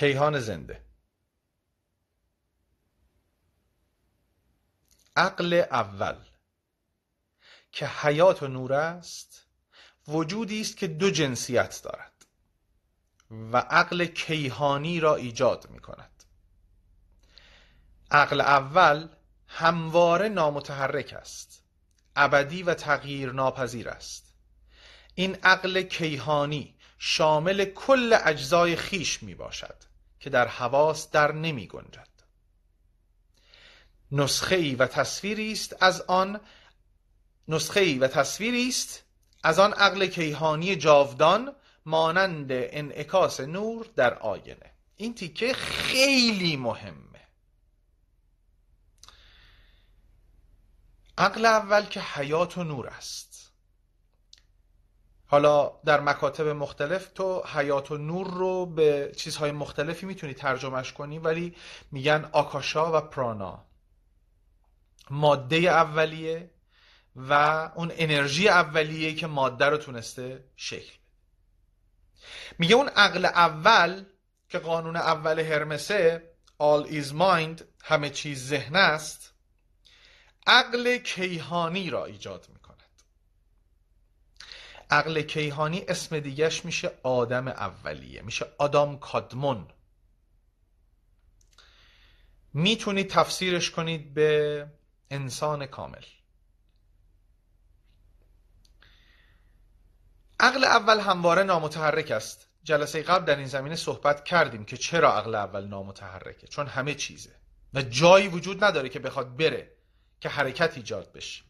کیهان زنده. عقل اول که حیات و نور است وجودی است که دو جنسیت دارد و عقل کیهانی را ایجاد می کند عقل اول همواره نامتحرک است ابدی و تغییر ناپذیر است. این عقل کیهانی شامل کل اجزای خیش می باشد که در حواس در نمی گنجد. نسخه ای و تصویری است از آن نسخه ای و تصویری است از آن عقل کیهانی جاودان مانند انعکاس نور در آینه. این تیکه خیلی مهمه. عقل اول که حیات و نور است. حالا در مکاتب مختلف تو حیات و نور رو به چیزهای مختلفی می‌تونی ترجمهش کنی ولی میگن آکاشا و پرانا. ماده اولیه و اون انرژی اولیه که ماده رو تونسته شکل میگه اون عقل اول که قانون اول هرمسه all is mind همه چیز ذهن است عقل کیهانی را ایجاد می‌کند عقل کیهانی اسم دیگهش میشه آدم اولیه میشه آدام کادمون. می‌تونید تفسیرش کنید به انسان کامل. عقل اول همواره نامتحرک است. جلسه قبل در این زمینه صحبت کردیم که چرا عقل اول نامتحرکه؟ چون همه چیزه. و جایی وجود نداره که بخواد بره که حرکت ایجاد بشه.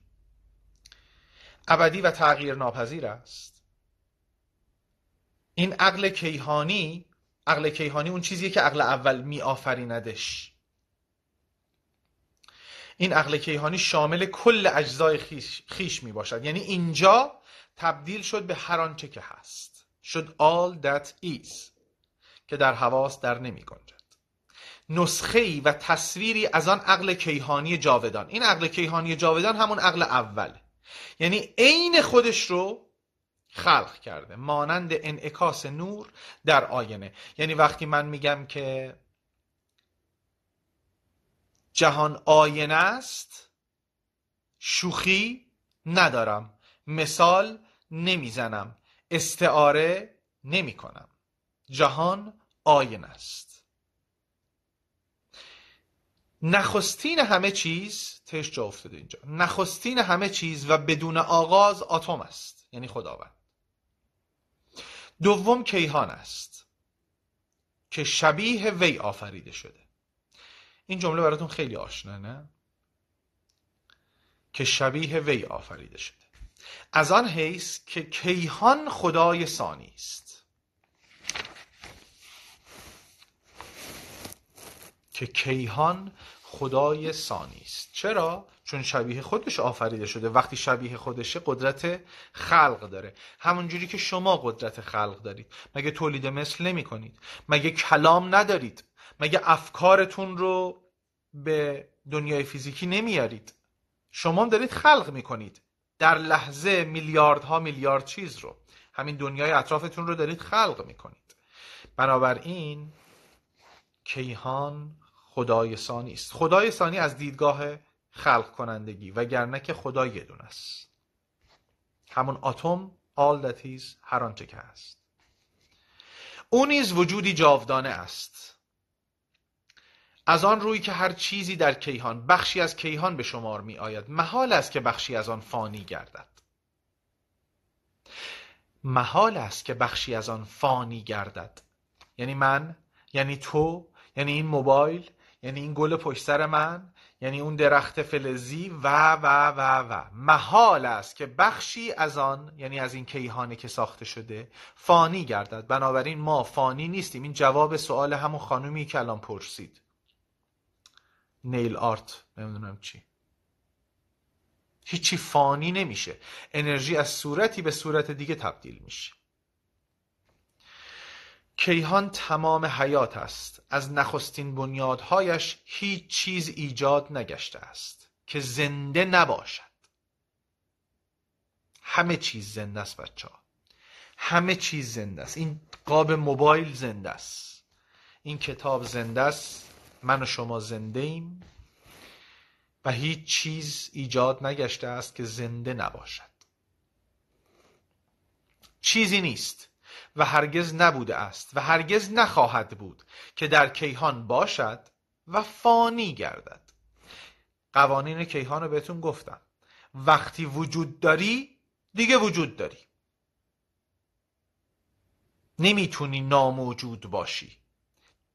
ابدی و تغییر ناپذیر است. این عقل کیهانی عقل کیهانی اون چیزیه که عقل اول می آفریندش این عقل کیهانی شامل کل اجزای خیش, خیش می باشد یعنی اینجا تبدیل شد به هر آنچه که هست. شد all that is که در حواس در نمی گنجد نسخه و تصویری از آن عقل کیهانی جاودان. این عقل کیهانی جاودان همون عقل اول. یعنی عین خودش رو خلق کرده مانند انعکاس نور در آینه. یعنی وقتی من میگم که جهان آینه است شوخی ندارم مثال نمی‌زنم استعاره نمی کنم جهان آینه است. نخستین همه چیز تش جا افتاده اینجا. نخستین همه چیز و بدون آغاز آتم است. یعنی خداوند. دوم کیهان است. که شبیه وی آفریده شده. این جمله براتون خیلی آشنا نه؟ که شبیه وی آفریده شده. از آن حیث که کیهان خدای ثانی است. که کیهان خدای ثانی است. چرا؟ چون شبیه خودش آفریده شده. وقتی شبیه خودشه قدرت خلق داره. همونجوری که شما قدرت خلق دارید. مگه تولید مثل نمی کنید؟ مگه کلام ندارید؟ مگه افکارتون رو به دنیای فیزیکی نمیارید شما دارید خلق می‌کنید در لحظه میلیاردها میلیارد چیز رو. همین دنیای اطرافتون رو دارید خلق می‌کنید بنابراین کیهان خدای ثانی است. خدای ثانی از دیدگاه خلق کنندگی وگرنه که خدا یه دونه است. همون اتم all that is هر آنچه که هست. او نیز وجودی جاودانه است. از آن روی که هر چیزی در کیهان بخشی از کیهان به شمار می آید محال است که بخشی از آن فانی گردد. محال است که بخشی از آن فانی گردد. یعنی من؟ یعنی تو؟ یعنی این موبایل؟ یعنی این گل پشت سر من یعنی اون درخت فلزی و و و و. محال است که بخشی از آن یعنی از این کیهانه که ساخته شده فانی گردد. بنابراین ما فانی نیستیم. این جواب سوال همون خانومی که الان پرسید. نیل آرت نمی‌دونم چی. هیچی فانی نمیشه. انرژی از صورتی به صورت دیگه تبدیل میشه. کیهان تمام حیات است. از نخستین بنیادهایش هیچ چیز ایجاد نگشته است که زنده نباشد. همه چیز زنده است بچه ها. همه چیز زنده است. این قاب موبایل زنده است. این کتاب زنده است. من و شما زنده ایم. و هیچ چیز ایجاد نگشته است که زنده نباشد. چیزی نیست. و هرگز نبوده است و هرگز نخواهد بود که در کیهان باشد و فانی گردد. قوانین کیهان رو بهتون گفتم. وقتی وجود داری دیگه وجود داری. نمی‌تونی ناموجود باشی.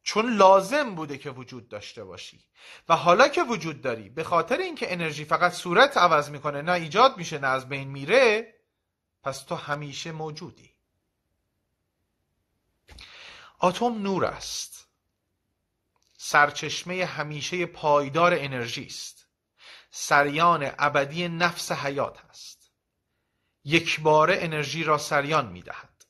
چون لازم بوده که وجود داشته باشی. و حالا که وجود داری به خاطر اینکه انرژی فقط صورت عوض می‌کنه نه ایجاد میشه نه از بین میره پس تو همیشه موجودی. اتم نور است. سرچشمه همیشه پایدار انرژی است. سریان ابدی نفس حیات است. یک بار انرژی را سریان می‌دهد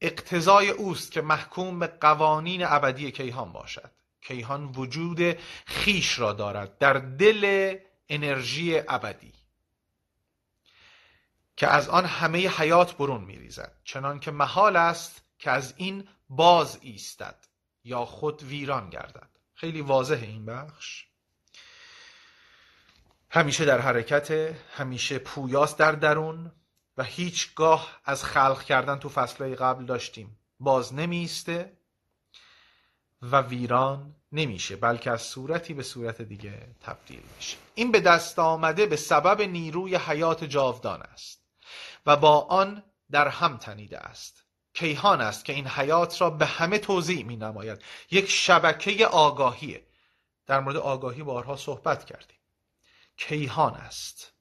اقتضای اوست که محکوم به قوانین ابدی کیهان باشد. کیهان وجود خیش را دارد در دل انرژی ابدی. که از آن همه حیات برون میریزد چنان که محال است که از این باز ایستد یا خود ویران گردد. خیلی واضح این بخش. همیشه در حرکت همیشه پویاست در درون و هیچگاه از خلق کردن تو فصلهای قبل داشتیم. باز نمیسته و ویران نمیشه بلکه از صورتی به صورت دیگه تبدیل میشه. این به دست آمده به سبب نیروی حیات جاودان است و با آن در هم تنیده است. کیهان است که این حیات را به همه توضیح می نماید یک شبکه آگاهیه. در مورد آگاهی بارها صحبت کردیم. کیهان است.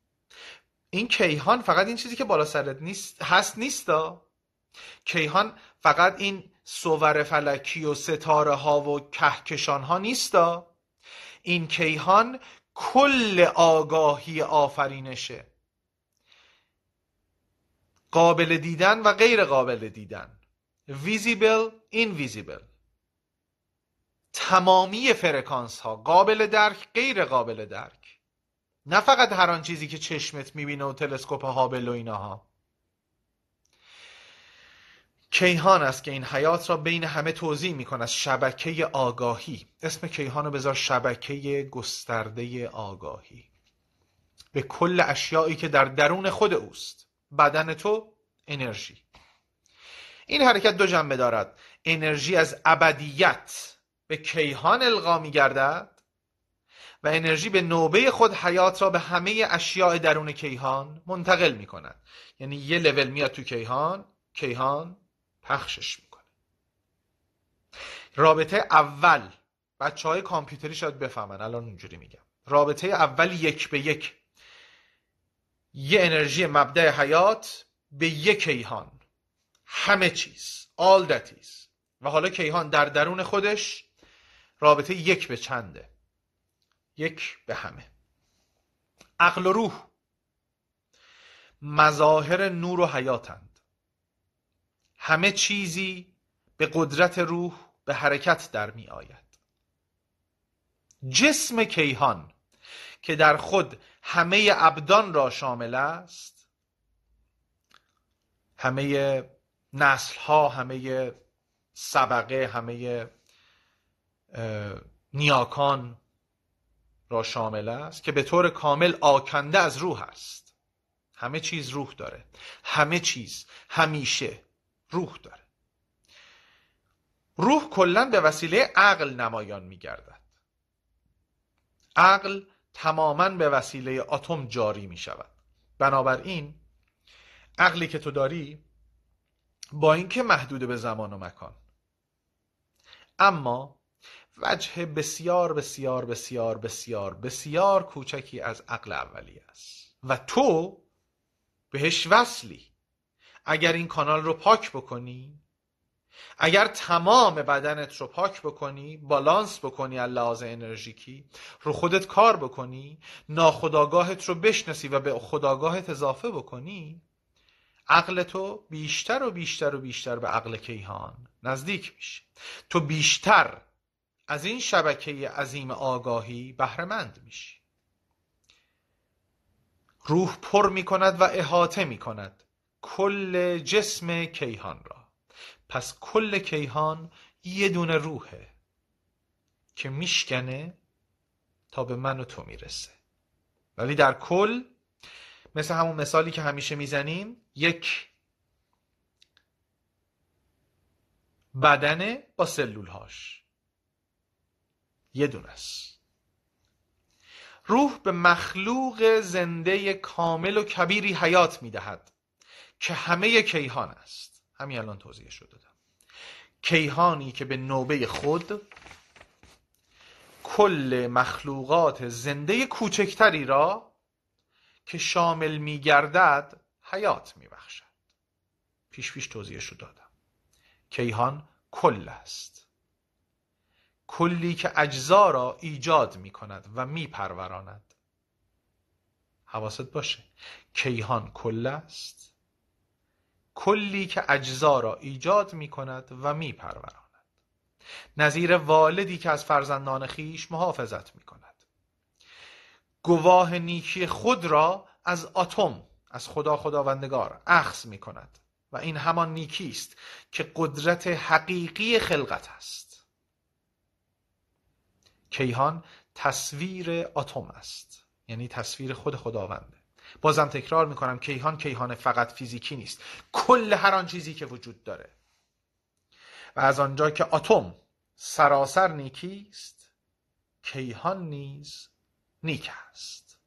این کیهان فقط این چیزی که بالا سرت نیست هست نیستا؟ کیهان فقط این صور فلکی و ستاره ها و کهکشان ها نیستا؟ این کیهان کل آگاهی آفرینشه. قابل دیدن و غیر قابل دیدن. Visible invisible. تمامی فرکانس ها قابل درک غیر قابل درک. نه فقط هر آن چیزی که چشمت می‌بینه و تلسکوپ هابل و اینها کیهان است که این حیات را بین همه توضیح می‌کند. شبکه آگاهی. اسم کیهان رو بذار شبکه گسترده آگاهی. به کل اشیایی که در درون خود اوست. بدن تو انرژی. این حرکت دو جنبه دارد. انرژی از ابدیت به کیهان القا می گردد و انرژی به نوبه خود حیات را به همه اشیاء درون کیهان منتقل می کند. یعنی یه لول میاد تو کیهان کیهان پخشش می‌کنه رابطه اول بچه های کامپیوتری شاید بفهمن الان اونجوری میگم. رابطه اول یک به یک یه انرژی مبدع حیات به یک کیهان. همه چیز. All that is. و حالا کیهان در درون خودش رابطه یک به چنده. یک به همه. عقل و روح. مظاهر نور و حیاتند. همه چیزی به قدرت روح به حرکت در می آید جسم کیهان که در خود همه ابدان را شامل است همه نسل ها همه سبقه همه نیاکان را شامل است که به طور کامل آکنده از روح است. همه چیز روح داره. همه چیز همیشه روح داره. روح کلا به وسیله عقل نمایان میگردد. عقل تماما به وسیله اتم جاری می شود. بنابراین عقلی که تو داری با اینکه محدود به زمان و مکان. اما وجه بسیار بسیار بسیار بسیار بسیار کوچکی از عقل اولی است. و تو بهش وصلی. اگر این کانال رو پاک بکنی اگر تمام بدنت رو پاک بکنی بالانس بکنی از لحاظ انرژیکی رو خودت کار بکنی ناخداگاهت رو بشناسی و به خداگاهت اضافه بکنی عقل تو بیشتر و بیشتر و بیشتر به عقل کیهان نزدیک میشه تو بیشتر از این شبکه عظیم آگاهی بهرهمند میشی. روح پر می‌کند و احاطه می‌کند. کل جسم کیهان را. پس کل کیهان یه دونه روحه که میشکنه تا به من و تو می‌رسه. ولی در کل مثل همون مثالی که همیشه می‌زنیم یک بدنه با سلولهاش. یه دونه است. روح به مخلوق زنده کامل و کبیری حیات می‌دهد که همه کیهان است. همین الان توضیح شده دادم. کیهانی که به نوبه خود کل مخلوقات زنده کوچکتری را که شامل میگردد حیات میبخشد. پیش پیش توضیحش رو دادم. کیهان کل است. کلی که اجزا را ایجاد می کند و می پروراند حواست باشه. کیهان کل است. کلی که اجزا را ایجاد می کند و می پروراند نظیر والدی که از فرزندان خویش محافظت می کند گواه نیکی خود را از اتم از خدا خداوندگار اخذ می کند و این همان نیکی است که قدرت حقیقی خلقت است. کیهان تصویر اتم است. یعنی تصویر خود خداونده. بازم تکرار می‌کنم کیهان کیهان فقط فیزیکی نیست. کل هر آن چیزی که وجود داره. و از آنجا که اتم سراسر نیکی است کیهان نیز نیک است.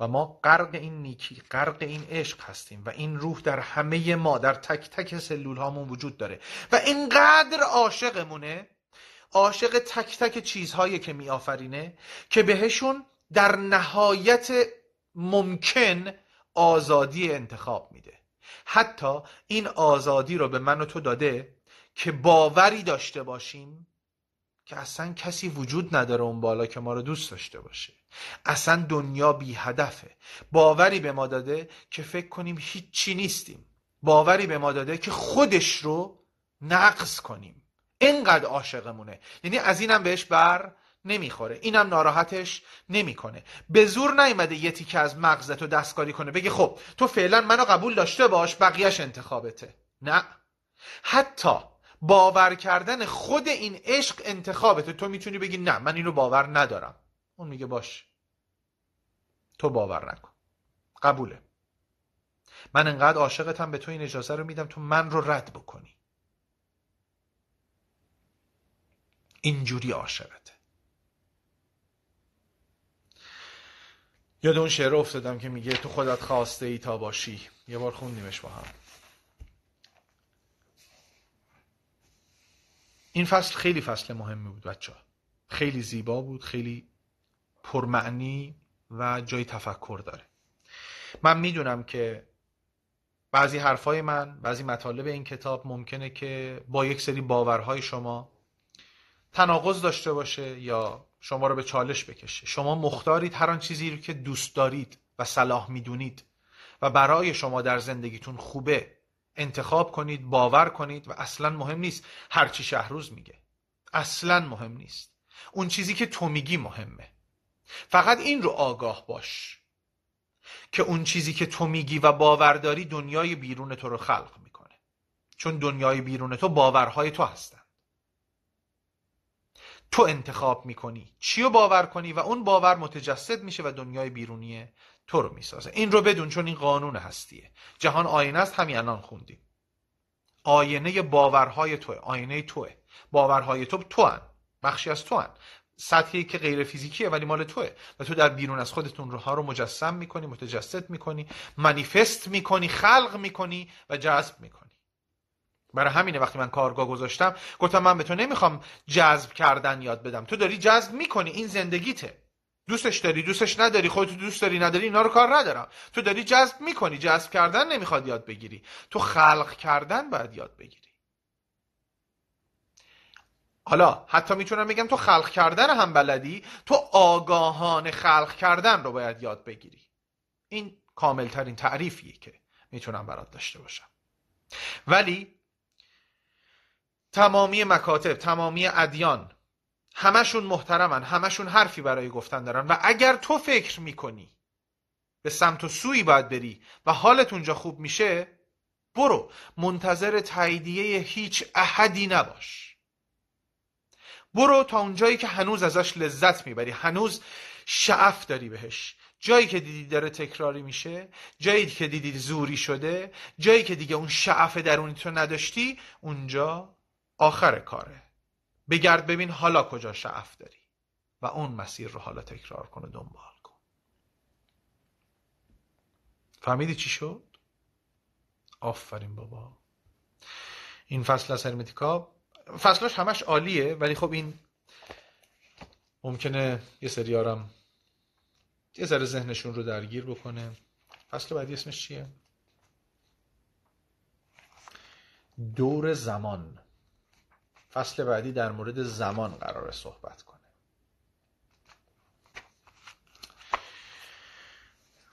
و ما غرق این نیکی غرق این عشق هستیم و این روح در همه ما در تک تک سلول هامون وجود داره. و اینقدر عاشقمونه عاشق تک تک چیزهایی که میآفرینه که بهشون در نهایت ممکن آزادی انتخاب میده. حتی این آزادی رو به من و تو داده که باوری داشته باشیم که اصلا کسی وجود نداره اون بالا که ما رو دوست داشته باشه. اصلا دنیا بی هدفه. باوری به ما داده که فکر کنیم هیچی نیستیم. باوری به ما داده که خودش رو نقص کنیم. اینقدر عاشقمونه. یعنی از اینم بهش بر نمی‌خوره. اینم ناراحتش نمی‌کنه. به زور نیومده یه تیکه از مغزت رو دستکاری کنه. بگه خب تو فعلا منو قبول داشته باش بقیهش انتخابته. نه. حتی باور کردن خود این عشق انتخابته. تو می‌تونی بگی نه من اینو باور ندارم. اون میگه باش. تو باور نکن. قبوله. من انقدر عاشقتم به تو این اجازه رو میدم تو من رو رد بکنی. اینجوری عاشقته یاد اون شعر افتادم که میگه تو خودت خواسته ای تا باشی. یه بار خوندیمش با هم. این فصل خیلی فصل مهمی بود بچه. خیلی زیبا بود خیلی پرمعنی و جای تفکر داره. من می‌دونم که بعضی حرفای من بعضی مطالب این کتاب ممکنه که با یک سری باورهای شما تناقض داشته باشه یا شما رو به چالش بکشه. شما مختارید هر آن چیزی رو که دوست دارید و صلاح می‌دونید. و برای شما در زندگیتون خوبه انتخاب کنید باور کنید و اصلا مهم نیست هر چی شهروز میگه. اصلا مهم نیست. اون چیزی که تو میگی مهمه. فقط این رو آگاه باش که اون چیزی که تو میگی و باور داری دنیای بیرون تو رو خلق می‌کنه. چون دنیای بیرون تو باورهای تو هستن. تو انتخاب می‌کنی چی رو باور کنی و اون باور متجسد میشه و دنیای بیرونی تو رو می‌سازه. این رو بدون چون این قانون هستیه. جهان آینه است همین الان خوندیم. آینه باورهای توه آینه توه. باورهای تو تو هن. بخشی از تو هن. سطحی که غیر فیزیکیه ولی مال توه. و تو در بیرون از خودتون روها رو مجسم می‌کنی متجسد می‌کنی منیفست می‌کنی خلق می‌کنی و جذب می‌کنی. برای همینه وقتی من کارگاه گذاشتم گفتم من به تو نمی‌خوام جذب کردن یاد بدم. تو داری جذب می‌کنی این زندگیته. دوستش داری دوستش نداری خودت دوست داری نداری اینا رو کار ندارم. تو داری جذب می‌کنی جذب کردن نمی‌خواد یاد بگیری. تو خلق کردن باید یاد بگیری. حالا حتی می‌تونم بگم تو خلق کردن هم بلدی تو آگاهان خلق کردن رو باید یاد بگیری. این کاملترین تعریفیه که می‌تونم برات داشته باشم. ولی تمامی مکاتب تمامی ادیان همشون محترمن همشون حرفی برای گفتن دارن و اگر تو فکر می‌کنی به سمت و سوی باید بری و حالت اونجا خوب میشه برو. منتظر تاییدیه هیچ احدی نباش. برو تا اونجایی که هنوز ازش لذت می‌بری. هنوز شعف داری بهش. جایی که دیدی داره تکراری میشه جایی که دیدی زوری شده جایی که دیگه اون شعف درونی تو نداشتی اونجا آخر کاره. بگرد ببین حالا کجا شعف داری. و اون مسیر رو حالا تکرار کن و دنبال کن. فهمیدی چی شد؟ آفرین بابا. این فصل از هرمتیکا فصلاش همش عالیه ولی خب این ممکنه یه سریارم یه ذره ذهنشون رو درگیر بکنه. فصل بعدی اسمش چیه؟ دور زمان. فصل بعدی در مورد زمان قرار صحبت کنه.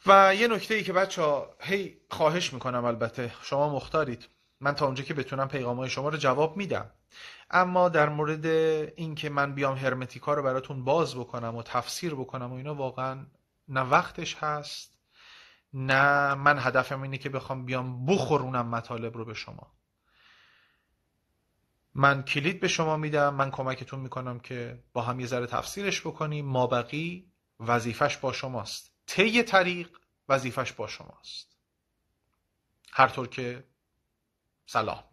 و یه نکته ای که بچه ها هی خواهش می‌کنم البته شما مختارید. من تا اونجا که بتونم پیغام های شما رو جواب میدم. اما در مورد اینکه من بیام هرمتیکا رو براتون باز بکنم و تفسیر بکنم و اینا واقعا نه وقتش هست نه من هدفم اینه که بخوام بیام بخورونم مطالب رو به شما. من کلید به شما میدم من کمکتون می‌کنم که با هم یه ذره تفسیرش بکنیم. ما بقی وظیفش با شماست. طی طریق وظیفش با شماست. هر طور که سلام